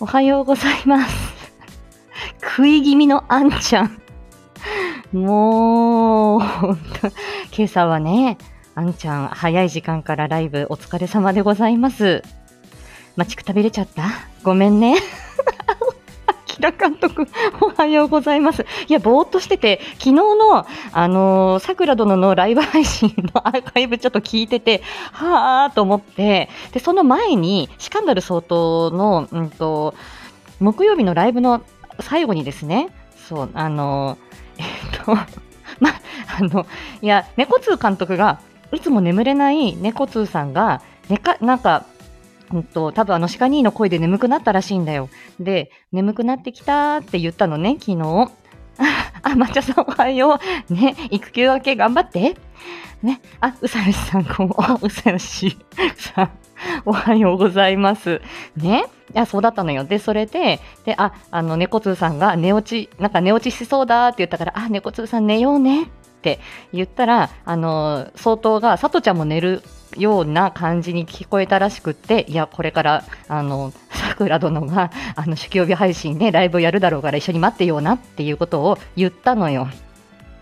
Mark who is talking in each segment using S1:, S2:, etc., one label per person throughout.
S1: おはようございます。食い気味のあんちゃん。もう、今朝はね、あんちゃん、早い時間からライブお疲れ様でございます。待ちくたびれちゃった？ごめんね。キラ監督、おはようございます。いや、ぼーっとしてて、昨日の、あのー、桜殿のライブ配信の アーカイブちょっと聞いてて、はーと思って、で、その前に、シカンダル相当の、うんと、木曜日のライブの最後にですね、そう、あのー、えっと、ま、あの、いや、猫通監督が、いつも眠れない猫通さんが、ねか、なんか、うんと、多分あの鹿兄の声で眠くなったらしいんだよ。で、眠くなってきたって言ったのね、昨日。あ、抹茶さんおはよう。ね、育休明け頑張って。ね、あ、うさよしさんこんばんは。うさよしさん、おはようございます。ね。いや、そうだったのよ。で、それで、で、あ、あの、猫通さんが寝落ち、なんか寝落ちしそうだって言ったから、あ、猫通さん寝ようねって言ったら、あの、相当が、さとちゃんも寝るような感じに聞こえたらしくって、いや、これから、あの、桜殿が、あの、酒曜日配信でライブやるだろうから一緒に待ってようなっていうことを言ったのよ。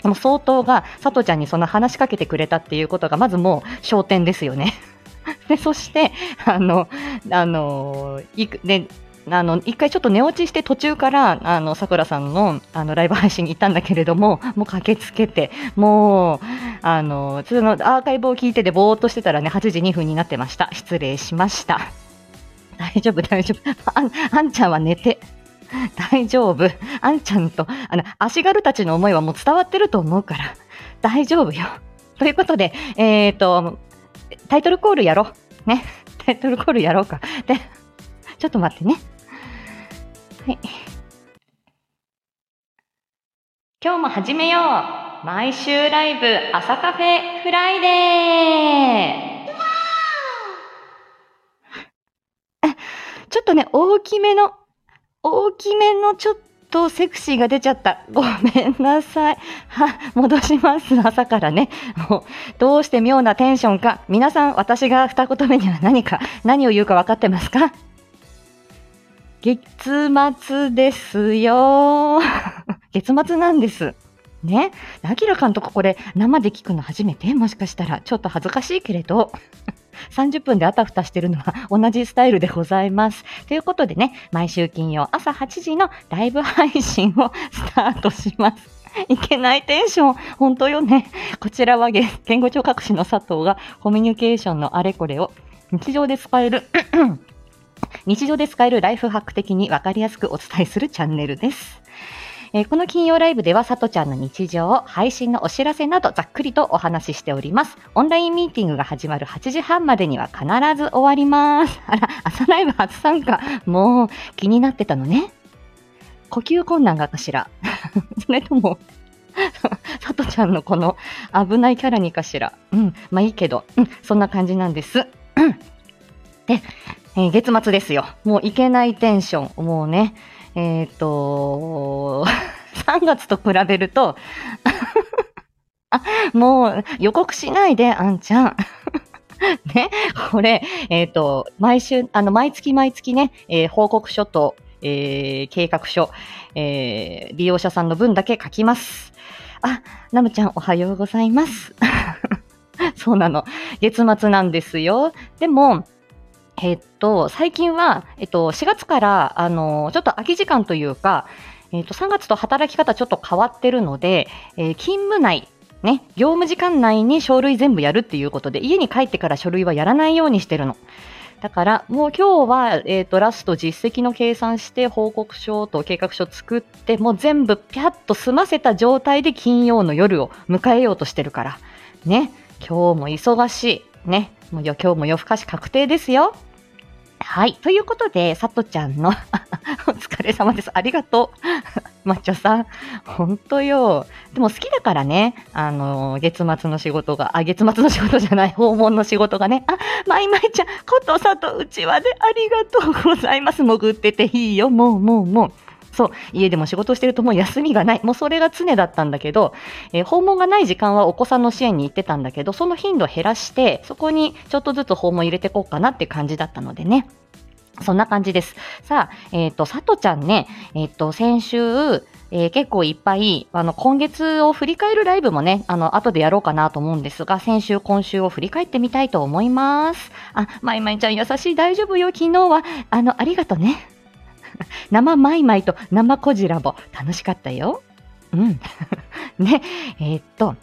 S1: もう相当が、さとちゃんにその話しかけてくれたっていうことが、まずもう焦点ですよね。で、そして、あの、あの、いく、で、あの、一回ちょっと寝落ちして途中から、あの、さくらさんの、あの、ライブ配信に行ったんだけれども、もう駆けつけて、もう、あの、そのアーカイブを聞いててぼーっとしてたらね、8時2分になってました。失礼しました。大丈夫、大丈夫。あん、あんちゃんは寝て。大丈夫。あんちゃんと、あの、足軽たちの思いはもう伝わってると思うから、大丈夫よ。ということで、え、ー、と、タイトルコールやろう。ね。タイトルコールやろうか。で、ちょっと待ってね。はい。今日も始めよう毎週ライブ朝カフェフライデーちょっとね、大きめの、大きめのちょっとセクシーが出ちゃった。ごめんなさい。は、戻します。朝からね。もう、どうして妙なテンションか。皆さん、私が二言目には何か、何を言うか分かってますか？月末ですよ。月末なんです。ね？アキラ監督これ生で聞くの初めて？もしかしたらちょっと恥ずかしいけれど。30分であたふたしてるのは 同じスタイルでございます。ということでね、毎週金曜朝8時のライブ配信をスタートします。いけないテンション。本当よね。こちらは言語聴覚士の佐藤がコミュニケーションのあれこれを日常で使える日常で使えるライフハック的にわかりやすくお伝えするチャンネルです。えー、この金曜ライブでは、さとちゃんの日常、配信のお知らせなどざっくりとお話ししております。オンラインミーティングが始まる8時半までには必ず終わります。あら、朝ライブ初参加。もう気になってたのね。呼吸困難がかしら それとも、さとちゃんのこの危ないキャラにかしら。うん、まあいいけど、うん、そんな感じなんです。で、えー、月末ですよ。もういけないテンション。もうね、えっ、と、3月と比べると あ、もう予告しないで、あんちゃん。ね、これ、えっ、と、毎週、あの、毎月毎月ね、えー、報告書と、えー、計画書、え、利用者さんの分だけ書きます。あ、ナムちゃんおはようございます。そうなの。月末なんですよ。でも、えっと、最近は、えっと、4月から、あの、ちょっと空き時間というか、えっと、3月と働き方ちょっと変わってるので、えー、勤務内、ね、業務時間内に書類全部やるっていうことで、家に帰ってから書類はやらないようにしてるの。だから、もう今日は、えっ、と、ラスト実績の計算して、報告書と計画書作って、もう全部ピャッと済ませた状態で金曜の夜を迎えようとしてるから。ね、今日も忙しい。ね、もう今日も夜更かし確定ですよ。はい。ということで、さとちゃんの お疲れ様です。ありがとう。マッチョさん。ほんとよ。でも好きだからね。あの、月末の仕事が、あ、月末の仕事じゃない、訪問の仕事がね。あ、まいまいちゃん、ことさとうちわでありがとうございます。潜ってていいよ。もう、もう、もう。そう、家でも仕事してるともう休みがない。もうそれが常だったんだけど、えー、訪問がない時間はお子さんの支援に行ってたんだけど、その頻度を減らして、そこにちょっとずつ訪問入れていこうかなって感じだったのでね。そんな感じです。さあ、えっ、と、さとちゃんね、えっ、と、先週、えー結構いっぱい、あの、今月を振り返るライブもね、あの、後でやろうかなと思うんですが、先週、今週を振り返ってみたいと思います。あ、まいまいちゃん優しい、大丈夫よ、昨日は。あの、ありがとね。生マイマイと生コジラボ、楽しかったよ。うん。ね、えーっと、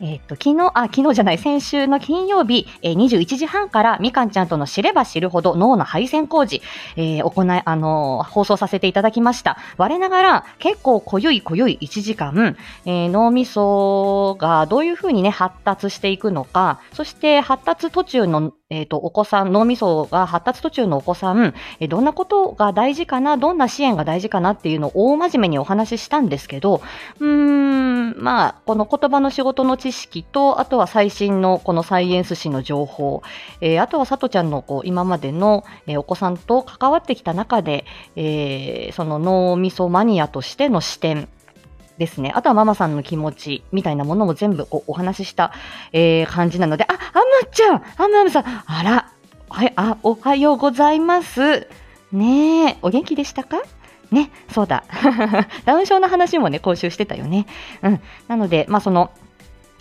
S1: えーっと、昨日、あ、昨日じゃない、先週の金曜日、えー21時半から、みかんちゃんとの知れば知るほど脳の配線工事、えー行い、あのー放送させていただきました。我ながら、結構濃ゆい濃ゆい1時間、えー脳みそがどういうふうにね、発達していくのか、そして発達途中の、えっ、と、お子さん、脳みそが発達途中のお子さん、えどんなことが大事かな、どんな支援が大事かなっていうのを大真面目にお話ししたんですけど、うーん、まあ、この言葉の仕事の知識と、あとは最新のこのサイエンス誌の情報、えーあとはさとちゃんのこう今までの、えーお子さんと関わってきた中で、えーその脳みそマニアとしての視点ですね。あとはママさんの気持ちみたいなものも全部こうお話しした、えー感じなので、あ、アムちゃんアムアムさんあら、はい、あ、おはようございます。ねえ、お元気でしたか？ね、そうだ。ダウン症の話もね、講習してたよね。うん。なので、まあ、その、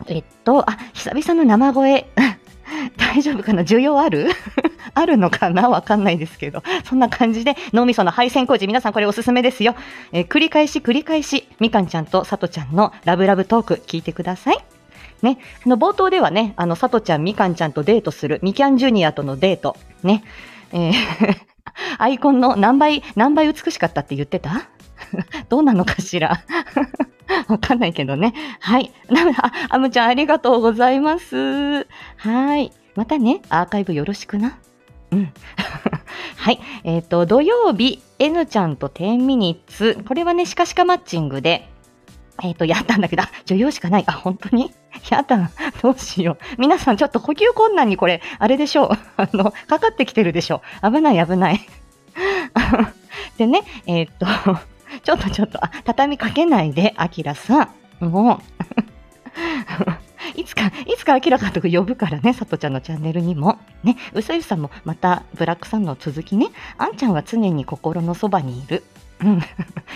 S1: えっと、あ、久々の生声。大丈夫かな？需要ある？あるのかな？わかんないですけど。そんな感じで脳みその配線工事、皆さんこれおすすめですよ。えー繰り返し繰り返し、みかんちゃんとさとちゃんのラブラブトーク聞いてください。ね、あの冒頭ではね、あの、さとちゃん、みかんちゃんとデートする、みきゃんジュニアとのデート、ね、えー アイコンの何倍、何倍美しかったって言ってた？どうなのかしら？わかんないけどね。はい。なあ、あむちゃんありがとうございます。はい。またね、アーカイブよろしくな。うん。はい。えっ、と、土曜日、N ちゃんと10ミニッツ。これはね、シカシカマッチングで、えっ、と、やったんだけど、女優しかない。あ、本当に？やだ。どうしよう。皆さん、ちょっと呼吸困難にこれ、あれでしょう。あの、かかってきてるでしょう。危ない、危ない。でね、えっ、と、ちょっとちょっと、あ、畳みかけないで、あきらさん。もう、いつか、いつかあきら監督呼ぶからね、さとちゃんのチャンネルにも。ね、うさゆさんもまたブラックさんの続きね。あんちゃんは常に心のそばにいる。うん。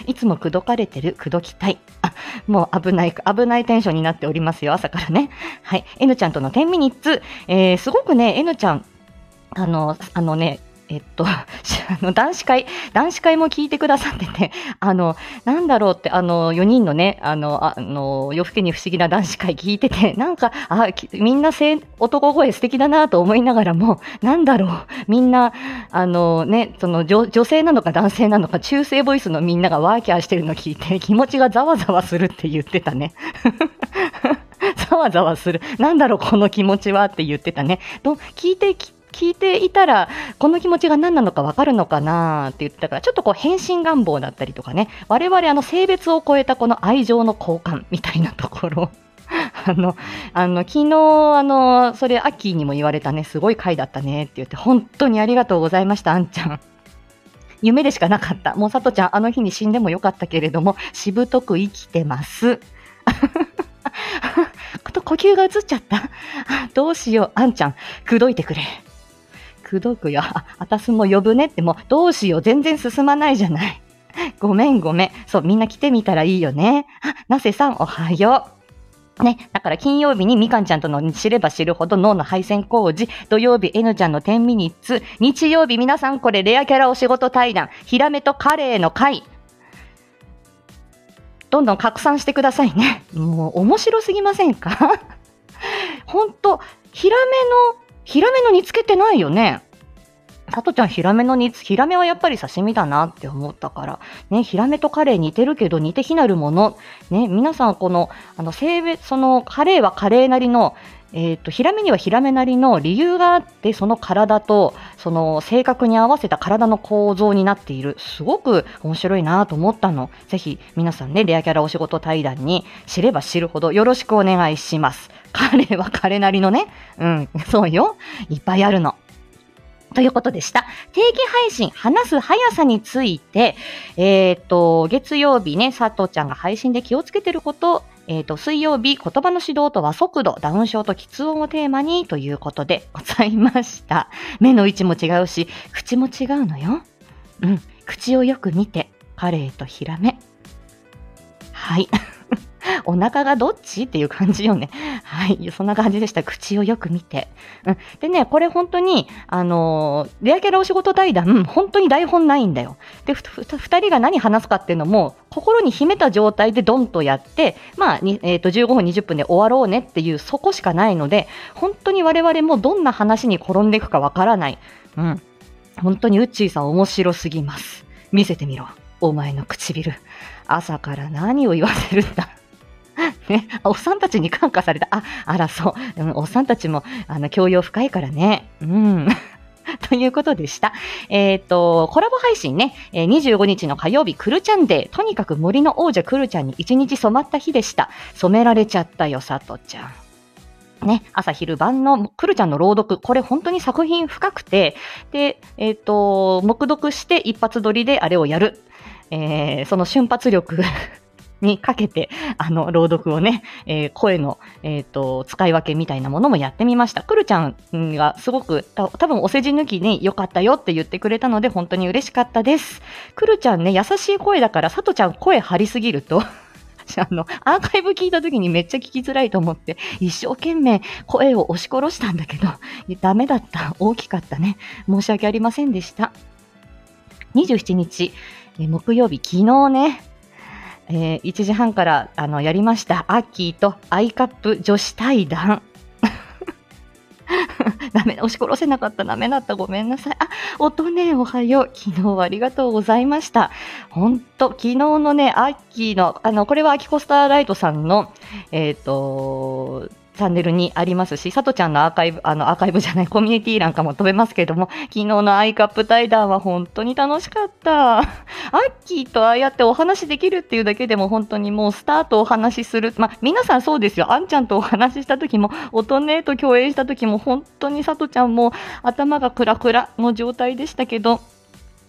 S1: いつも口説かれてる、口説きたい。あ、もう危ない、危ないテンションになっておりますよ、朝からね。はい。N ちゃんとの10ミニッツ。えー、すごくね、N ちゃん、あの、あのね、えっと、あの、男子会、男子会も聞いてくださってて、あの、なんだろうって、あの、4人のね、あの、あの、夜更けに不思議な男子会聞いてて、なんか、あ、みんな男声素敵だなと思いながらも、なんだろう、みんな、あのね、その女女性なのか男性なのか、中性ボイスのみんながワーキャーしてるの聞いて、気持ちがざわざわするって言ってたね。ざわざわする。なんだろう、この気持ちはって言ってたね。と聞いてき聞いていたら、この気持ちが何なのか分かるのかなって言ってたから、ちょっとこう変身願望だったりとかね、我々あの性別を超えたこの愛情の交換みたいなところ。あの、あの、昨日、あの、それ、アッキーにも言われたね、すごい回だったねって言って、本当にありがとうございました、あんちゃん。夢でしかなかった。もう、さとちゃん、あの日に死んでもよかったけれども、しぶとく生きてます。こと呼吸が映っちゃった。どうしよう、あんちゃん、口説いてくれ。口説くよ。あ、あたすも呼ぶねって、もう、どうしよう、全然進まないじゃない。ごめん、ごめん。そう、みんな来てみたらいいよね。あ、なせさん、おはよう。ね、だから金曜日にみかんちゃんとの知れば知るほど脳の配線工事、土曜日 N ちゃんの10ミニッツ、日曜日皆さんこれレアキャラお仕事対談、ヒラメとカレーの会。どんどん拡散してくださいね。もう面白すぎませんか？ほんと、ヒラメの、ヒラメの煮つけてないよね。さとちゃん、ヒラメの煮つ、ヒラメはやっぱり刺身だなって思ったから。ね、ヒラメとカレー似てるけど似て非なるもの。ね、皆さんこの、あの、性別、その、カレーはカレーなりの、えっ、と、ヒラメにはヒラメなりの理由があって、その体と、その性格に合わせた体の構造になっている。すごく面白いなと思ったの。ぜひ、皆さんね、レアキャラお仕事対談に知れば知るほどよろしくお願いします。カレーはカレーなりのね。うん、そうよ。いっぱいあるの。ということでした。定期配信、話す速さについて、えっ、と、月曜日ね、佐藤ちゃんが配信で気をつけてること、えっ、と、水曜日、言葉の指導とは速度、ダウン症と喫音をテーマにということでございました。目の位置も違うし、口も違うのよ。うん。口をよく見て、カレーとヒラメ。はい。お腹がどっち？っていう感じよね。はい。そんな感じでした。口をよく見て。うん。でね、これ本当に、あのーレアキャラお仕事対談、本当に台本ないんだよ。で、ふふ二人が何話すかっていうのも、心に秘めた状態でドンとやって、まあ、えっ、と、15分、20分で終わろうねっていう、そこしかないので、本当に我々もどんな話に転んでいくかわからない。うん。本当にウッチーさん面白すぎます。見せてみろ。お前の唇。朝から何を言わせるんだ。ね、おっさんたちに感化された。あ、あら、そう。うんおっさんたちも、あの、教養深いからね。うん。ということでした。えっ、と、コラボ配信ね、えー25日の火曜日、クルちゃんデー。とにかく森の王者クルちゃんに一日染まった日でした。染められちゃったよ、さとちゃん。ね、朝昼晩のクルちゃんの朗読、これ本当に作品深くて、で、えっ、と、目読して一発撮りであれをやる。えーその瞬発力にかけて、あの、朗読をね、えー声の、えっ、と、使い分けみたいなものもやってみました。くるちゃんがすごく、た多分お世辞抜きに良かったよって言ってくれたので、本当に嬉しかったです。くるちゃんね、優しい声だから、さとちゃん声張りすぎると、あの、アーカイブ聞いた時にめっちゃ聞きづらいと思って、一生懸命声を押し殺したんだけど、ダメだった。大きかったね。申し訳ありませんでした。27日、木曜日、昨日ね、えー1時半からあのやりました。アッキーとアイカップ女子対談。ダメ、押し殺せなかった。ダメだった。ごめんなさい。あ、音ね、おはよう。昨日はありがとうございました。ほんと、昨日のね、アッキーの、あの、これはアキコスターライトさんの、えっ、と、チャンネルにありますし、さとちゃんのアーカイブ、あの、アーカイブじゃない、コミュニティ欄かも飛べますけれども、昨日のアイカップ対談は本当に楽しかった。アッキーとああやってお話できるっていうだけでも本当にもうスタートお話しする。まあ、皆さんそうですよ。あんちゃんとお話しした時も、音ねと共演した時も、本当にさとちゃんも頭がクラクラの状態でしたけど、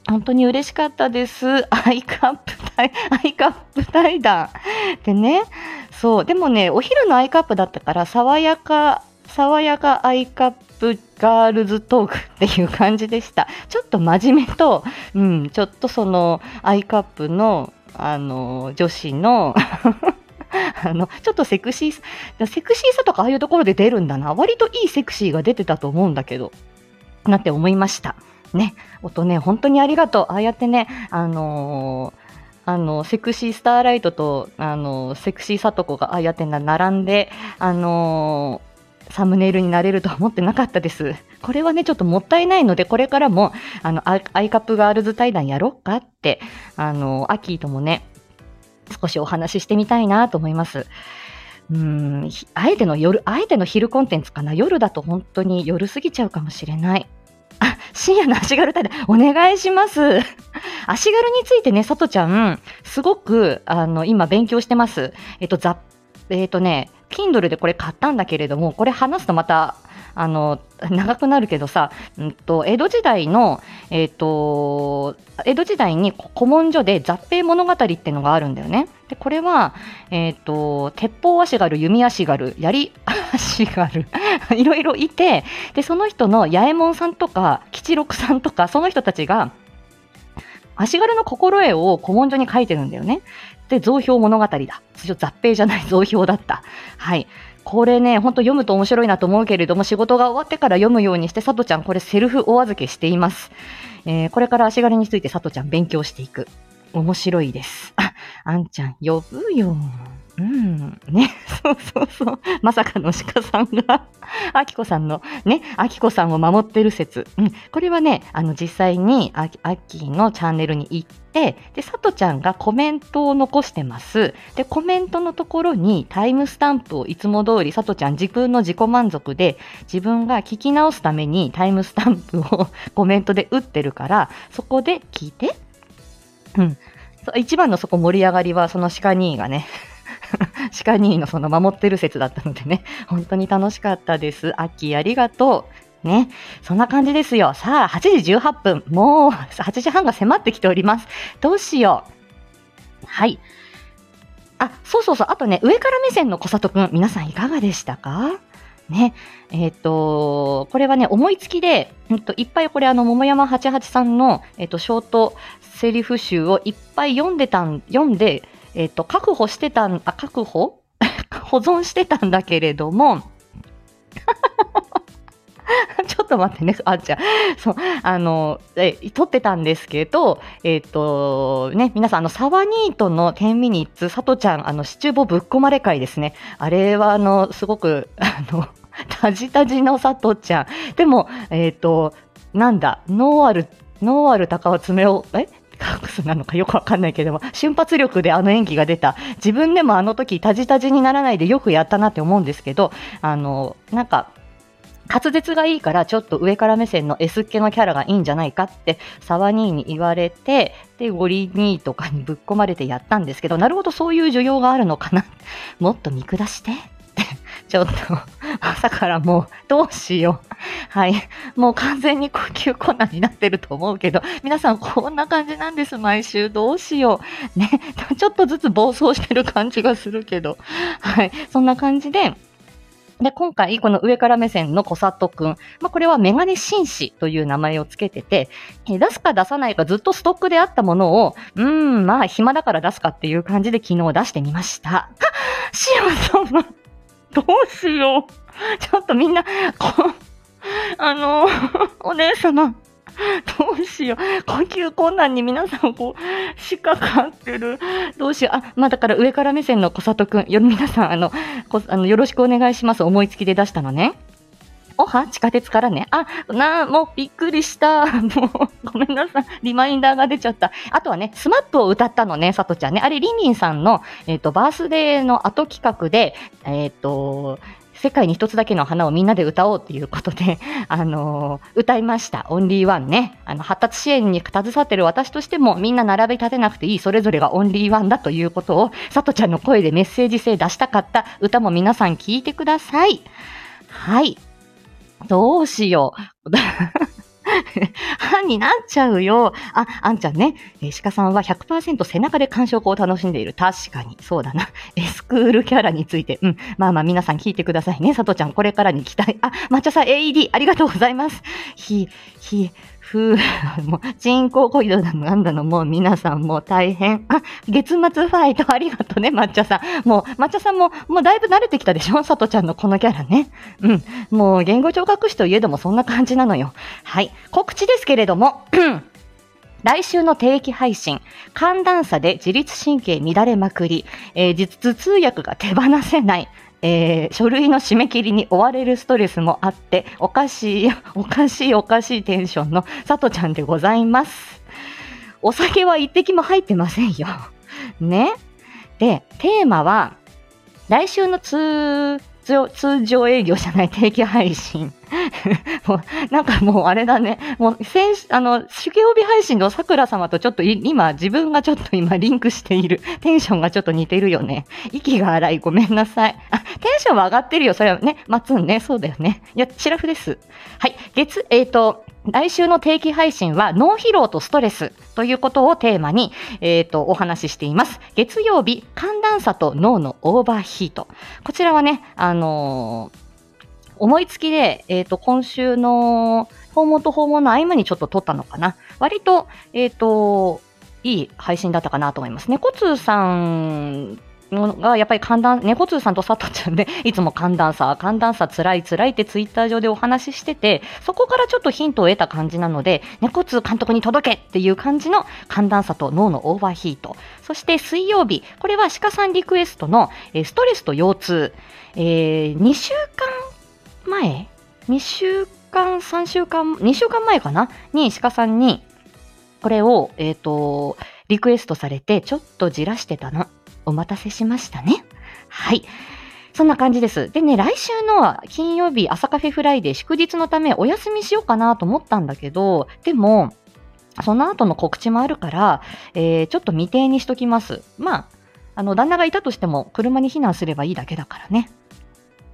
S1: 本当に嬉しかったです。アイカップ対、アイカップ対談。でね、そう、でもね、お昼のアイカップだったから、爽やか、爽やかアイカップガールズトークっていう感じでした。ちょっと真面目と、うん、ちょっとその、アイカップの、あの、女子の、あの、ちょっとセクシー、セクシーさとかああいうところで出るんだな。割といいセクシーが出てたと思うんだけど、なって思いました。ね、音ね、本当にありがとう。ああやってね、あのーあの、セクシースターライトと、あの、セクシーサトコがああやって並んで、あのーサムネイルになれるとは思ってなかったです。これはね、ちょっともったいないので、これからも、あの、アイカップガールズ対談やろうかって、あの、アキーともね、少しお話ししてみたいなと思います。うん、あえての夜、あえての昼コンテンツかな。夜だと本当に夜過ぎちゃうかもしれない。あ、深夜の足軽対談、お願いします。足軽についてね、さとちゃん、すごく、あの、今勉強してます。えっと、ざえっとね、Kindle でこれ買ったんだけれども、これ話すとまた、あの、長くなるけどさ、うんと、江戸時代の、えっと、江戸時代に古文書で雑兵物語っていうのがあるんだよね。で、これは、えっと、鉄砲足軽、弓足軽、槍足軽、いろいろいて、で、その人の八右衛門さんとか、吉六さんとか、その人たちが、足軽の心得を古文書に書いてるんだよね。で、造票物語だ。雑兵じゃない造票だった。はい。これね、本当読むと面白いなと思うけれども、仕事が終わってから読むようにして、さとちゃん、これセルフお預けしています。えーこれから足軽についてさとちゃん勉強していく。面白いです。あ、あんちゃん、呼ぶよ。うん。ね。そうそうそう。まさかの鹿さんが、あきこさんの、ね、あきこさんを守ってる説。うん。これはね、あの、実際にあ、あきのチャンネルに行って、で、さとちゃんがコメントを残してます。で、コメントのところにタイムスタンプをいつも通り、さとちゃん自分の自己満足で、自分が聞き直すためにタイムスタンプを コメントで打ってるから、そこで聞いて。うん。一番のそこ盛り上がりは、その鹿兄がね、鹿兄のその守ってる説だったのでね、本当に楽しかったです。アッキーありがとう。ね。そんな感じですよ。さあ、8時18分。もう、8時半が迫ってきております。どうしよう。はい。あ、そうそうそう。あとね、上から目線の小里くん、皆さんいかがでしたか？ね。えっ、と、これはね、思いつきで、うんと、いっぱいこれあの、桃山88さんの、えっ、と、ショートセリフ集をいっぱい読んでたん、読んで、えっ、と、確保してたん、あ、確保？保存してたんだけれども、ちょっと待ってね、あっちゃん。そう、あの、え、撮ってたんですけど、えっ、と、ね、皆さん、あの、サワニートの10ミニッツ、さとちゃん、あの、シチューボぶっ込まれ会ですね。あれは、あの、すごく、あの、タジタジのさとちゃん。でも、えっ、と、なんだ、ノーアル、ノーアル高尾爪を、え？隠すなのかよくわかんないけども、瞬発力であの演技が出た。自分でもあの時、タジタジにならないでよくやったなって思うんですけど、あの、なんか、滑舌がいいからちょっと上から目線の S っ気のキャラがいいんじゃないかって沢兄に言われてでゴリ兄とかにぶっ込まれてやったんですけどなるほどそういう需要があるのかなもっと見下してちょっと朝からもうどうしよう。はい。もう完全に呼吸困難になってると思うけど皆さんこんな感じなんです。毎週どうしよう。ね。ちょっとずつ暴走してる感じがするけど。はい。そんな感じでで、今回、この上から目線の小里くん。まあ、これはメガネ紳士という名前をつけてて、え出すか出さないかずっとストックであったものを、うーん、まあ、暇だから出すかっていう感じで昨日出してみました。はシオ様、どうしよう。ちょっとみんな、こあの、お姉様、どうしよう。呼吸困難に皆さん、こう、しかかってる。どうしよう。あ、まあ、だから上から目線の小里くん。よ、皆さん、あの、こあのよろしくお願いします。思いつきで出したのね。おは地下鉄からね。あ、な、もうびっくりした。もう、ごめんなさい。リマインダーが出ちゃった。あとはね、スマップを歌ったのね、さとちゃんね。あれ、リミンさんの、えっ、と、バースデーの後企画で、えっ、と、世界に一つだけの花をみんなで歌おうっていうことで、あのー歌いました。オンリーワンね。あの、発達支援に携わってる私としても、みんな並び立てなくていい、それぞれがオンリーワンだということを、さとちゃんの声でメッセージ性出したかった歌も皆さん聞いてください。はい。どうしよう。歯になっちゃうよ。あ、あんちゃんね。え鹿さんは100%背中で感触を楽しんでいる。確かに。そうだな。えスクールキャラについて。うん。まあまあ皆さん聞いてくださいね。佐藤ちゃん、これからに期待。あ、抹茶さん AED ありがとうございます。ひ、ひ、ふう、もう、人工コイドだの、なんだの、もう皆さんもう大変。あ、月末ファイトありがとうね、抹茶さん。もう、抹茶さんも、もうだいぶ慣れてきたでしょ？さとちゃんのこのキャラね。うん。もう、言語聴覚士といえどもそんな感じなのよ。はい。告知ですけれども、来週の定期配信、寒暖差で自律神経乱れまくり、えー実頭痛薬が手放せない、えー書類の締め切りに追われるストレスもあって、おかしい、おかしい、おかしいテンションのさとちゃんでございます。お酒は一滴も入ってませんよ。ね。で、テーマは、来週の通通常営業じゃない定期配信。もうなんかもうあれだね。もう先、あの、酒曜日配信の桜様とちょっと今、自分がちょっと今リンクしている。テンションがちょっと似てるよね。息が荒い。ごめんなさい。あ、テンションは上がってるよ。それはね、マツンね。そうだよね。いや、シラフです。はい。月、えっ、と、来週の定期配信は脳疲労とストレスということをテーマに、えっ、と、お話ししています。月曜日、寒暖差と脳のオーバーヒート。こちらはね、あのー思いつきで、えっ、と、今週の訪問と訪問の合間にちょっと撮ったのかな。割と、えっ、と、いい配信だったかなと思います。猫通さんがやっぱり寒暖、猫通さんと佐藤ちゃんで、いつも寒暖差、寒暖差辛い辛いってツイッター上でお話ししてて、そこからちょっとヒントを得た感じなので、猫通監督に届けっていう感じの寒暖差と脳のオーバーヒート。そして水曜日、これは鹿さんリクエストの、えストレスと腰痛。えー、2週間前 ?2 週間、3週間、2週間前かな？に鹿さんに、これを、えっ、と、リクエストされて、ちょっとじらしてたの。お待たせしましたね。はい。そんな感じです。でね、来週の金曜日、朝カフェフライデー、祝日のためお休みしようかなと思ったんだけど、でも、その後の告知もあるから、えーちょっと未定にしときます。まあ、あの、旦那がいたとしても、車に避難すればいいだけだからね。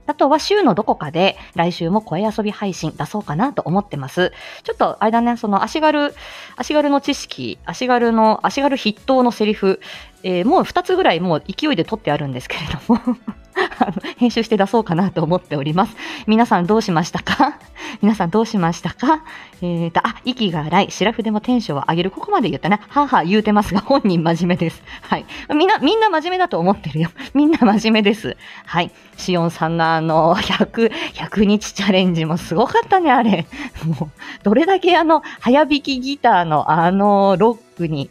S1: あとは週のどこかで来週も声遊び配信出そうかなと思ってます。ちょっと、間ね、その足軽、足軽の知識、足軽の、足軽筆頭のセリフ、えー、もう二つぐらいもう勢いで取ってあるんですけれども 編集して出そうかなと思っております。皆さんどうしましたか？皆さんどうしましたか？えーと、あ、息が荒い、シラフでもテンションを上げる。ここまで言ったね。はは言うてますが、本人真面目です。はい。みんな、みんな真面目だと思ってるよ。みんな真面目です。はい。シオンさんのあの、100、100日チャレンジもすごかったね、あれ。もう、どれだけあの、早弾きギターのあの、ロックに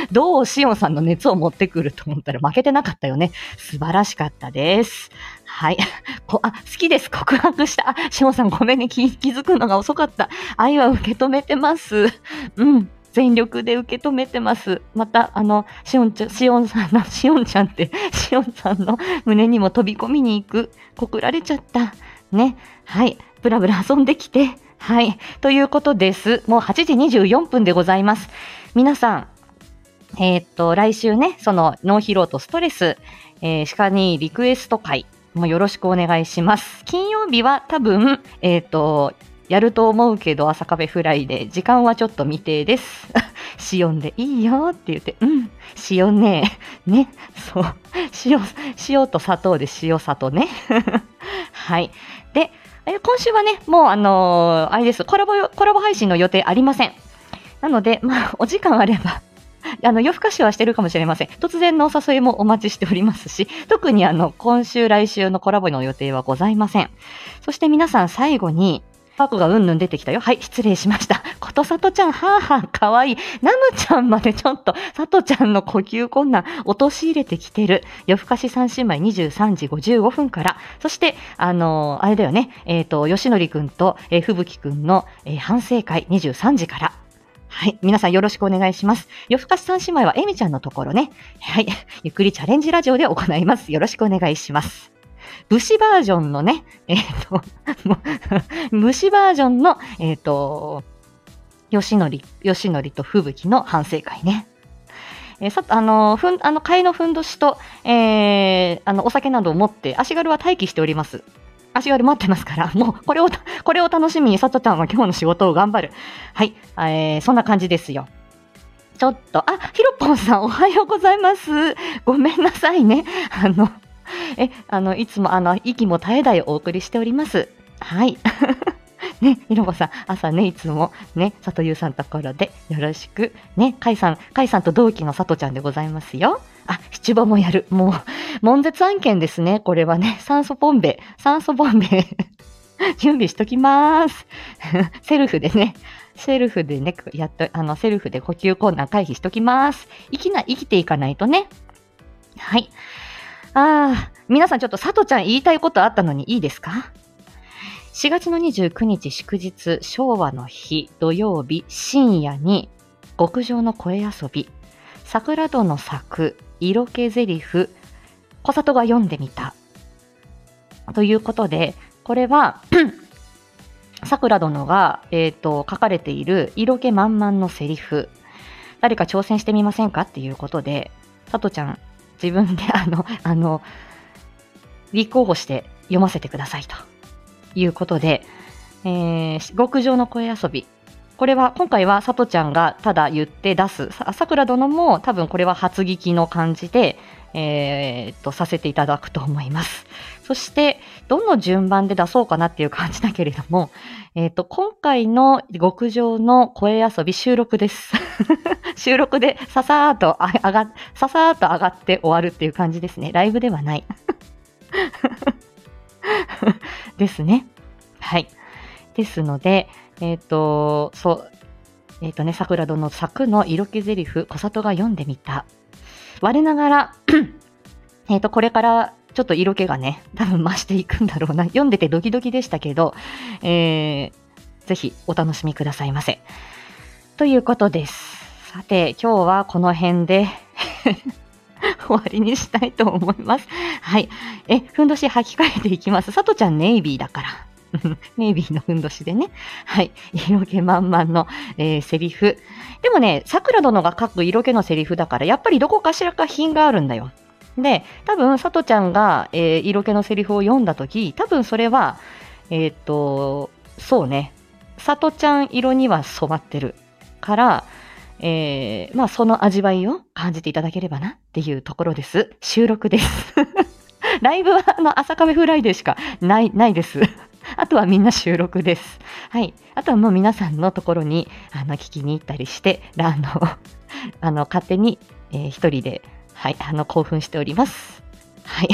S1: どうシオンさんの熱を持ってくると思ったら負けてなかったよね。素晴らしかったです。はい。こあ、好きです。告白した。あ、シオンさんごめんね気。気づくのが遅かった。愛は受け止めてます。うん。全力で受け止めてます。また、あの、しおんちゃん、しおんさんの、しおんちゃんって、しおんさんの胸にも飛び込みに行く。告られちゃった。ね。はい。ブラブラ遊んできて。はい。ということです。もう8時24分でございます。皆さん、え、っと、来週ね、その脳疲労とストレス、えー、鹿にリクエスト会もよろしくお願いします。金曜日は多分、えー、っと、やると思うけど朝カフェフライで、時間はちょっと未定です。塩でいいよって言って、うん、塩ね、ね、そう、塩、塩と砂糖で塩砂糖ね。はい。で、今週はね、もうあのー、あれです、コラボ、コラボ配信の予定ありません。なので、まあ、お時間あれば、あの、夜更かしはしてるかもしれません。突然のお誘いもお待ちしておりますし、特にあの、今週、来週のコラボの予定はございません。そして皆さん最後に、パコがうんぬん出てきたよ。はい、失礼しました。ことさとちゃん、はぁはぁ、かわいい。ナムちゃんまでちょっと、さとちゃんの呼吸困難、陥れてきてる。夜更かし三姉妹23時55分から。そして、あのー、あれだよね。えっ、ー、と、吉典くんと、えー、ふぶきくんの、えー、反省会23時から。はい。皆さんよろしくお願いします。夜更かし三姉妹はエミちゃんのところね。はい。ゆっくりチャレンジラジオで行います。よろしくお願いします。武士バージョンのね、えっ、ー、と、武士バージョンの、えっ、ー、と、吉典、吉典と吹雪の反省会ね。えー、さあの、ふん、あの、替えのふんどしと、えー、あの、お酒などを持って、足軽は待機しております。足軽待ってますから、もう、これを、これを楽しみに、さとちゃんは今日の仕事を頑張る。はい、えー、そんな感じですよ。ちょっと、あ、ひろぽんさんおはようございます。ごめんなさいね。あの、え、あの、いつも、あの、息も絶え絶えお送りしております。はい。ね、ひろこさん、朝ね、いつもね、さとゆうさんところでよろしく。ね、かいさん、かいさんと同期のさとちゃんでございますよ。あ、七五もやる。もう、悶絶案件ですね。これはね、酸素ボンベ、酸素ボンベ 準備しときます。セルフでね、セルフでね、やっと、あの、セルフで呼吸困難回避しときます。生きな、生きていかないとね。はい。ああ、皆さんちょっと佐藤ちゃん言いたいことあったのにいいですか ?4 月の29日祝日、昭和の日、土曜日、深夜に、極上の声遊び、桜戸の作、色気ゼリフ、小里が読んでみた。ということで、これは 桜殿が、えっ、ー、と、書かれている色気満々のセリフ、誰か挑戦してみませんかっていうことで、さとちゃん、自分であの、あの、立候補して読ませてくださいということで、えー、極上の声遊び、これは今回はさとちゃんがただ言って出す。さくら殿も多分これは初聞きの感じで、えー、っとさせていただくと思います。そしてどの順番で出そうかなっていう感じだけれども、えー、っと今回の極上の声遊び収録です。収録でささーっと上がささーっと上がって終わるっていう感じですね。ライブではない。ですね。はい。ですので、えっ、ー、と、そう、えっ、ー、とね、桜殿の作の色気ゼリフ、小里が読んでみた。我ながら えっと、これからちょっと色気がね、多分増していくんだろうな。読んでてドキドキでしたけど、えー、ぜひお楽しみくださいませ。ということです。さて、今日はこの辺で 終わりにしたいと思います。はい。え、ふんどし履き替えていきます。さとちゃんネイビーだから。ネイビーのふんどしでね。はい。色気満々の、えー、セリフ。でもね、桜殿が書く色気のセリフだから、やっぱりどこかしらか品があるんだよ。で、多分、さとちゃんが、えー、色気のセリフを読んだとき、多分それは、えっ、と、そうね、さとちゃん色には染まってるから、えー、まあ、その味わいを感じていただければなっていうところです。収録です。ライブは、あの、朝カフェフライデーしかない、ないです。あとはみんな収録です。はい。あとはもう皆さんのところに、あの、聞きに行ったりして、あの、あの、勝手に、えー、一人で、はい、あの、興奮しております。はい。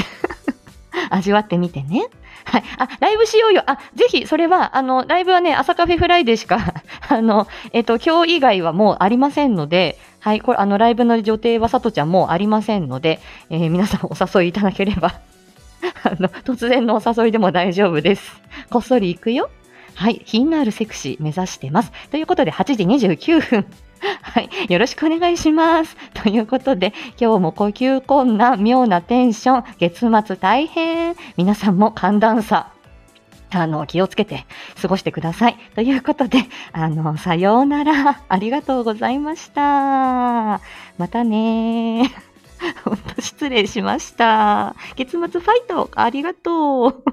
S1: 味わってみてね。はい。あ、ライブしようよ。あ、ぜひ、それは、あの、ライブはね、朝カフェフライデーしか あの、えっ、と、今日以外はもうありませんので、はい、これ、あの、ライブの予定はさとちゃんもうありませんので、えー、皆さんお誘いいただければ あの、突然のお誘いでも大丈夫です。こっそり行くよ。はい、品のあるセクシー目指してます。ということで、8時29分。はい。よろしくお願いします。ということで、今日も呼吸困難、妙なテンション、月末大変。皆さんも寒暖差、あの、気をつけて過ごしてください。ということで、あの、さようなら。ありがとうございました。またね 本当失礼しました。月末ファイト、ありがとう。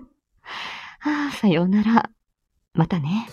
S1: さようなら。またね。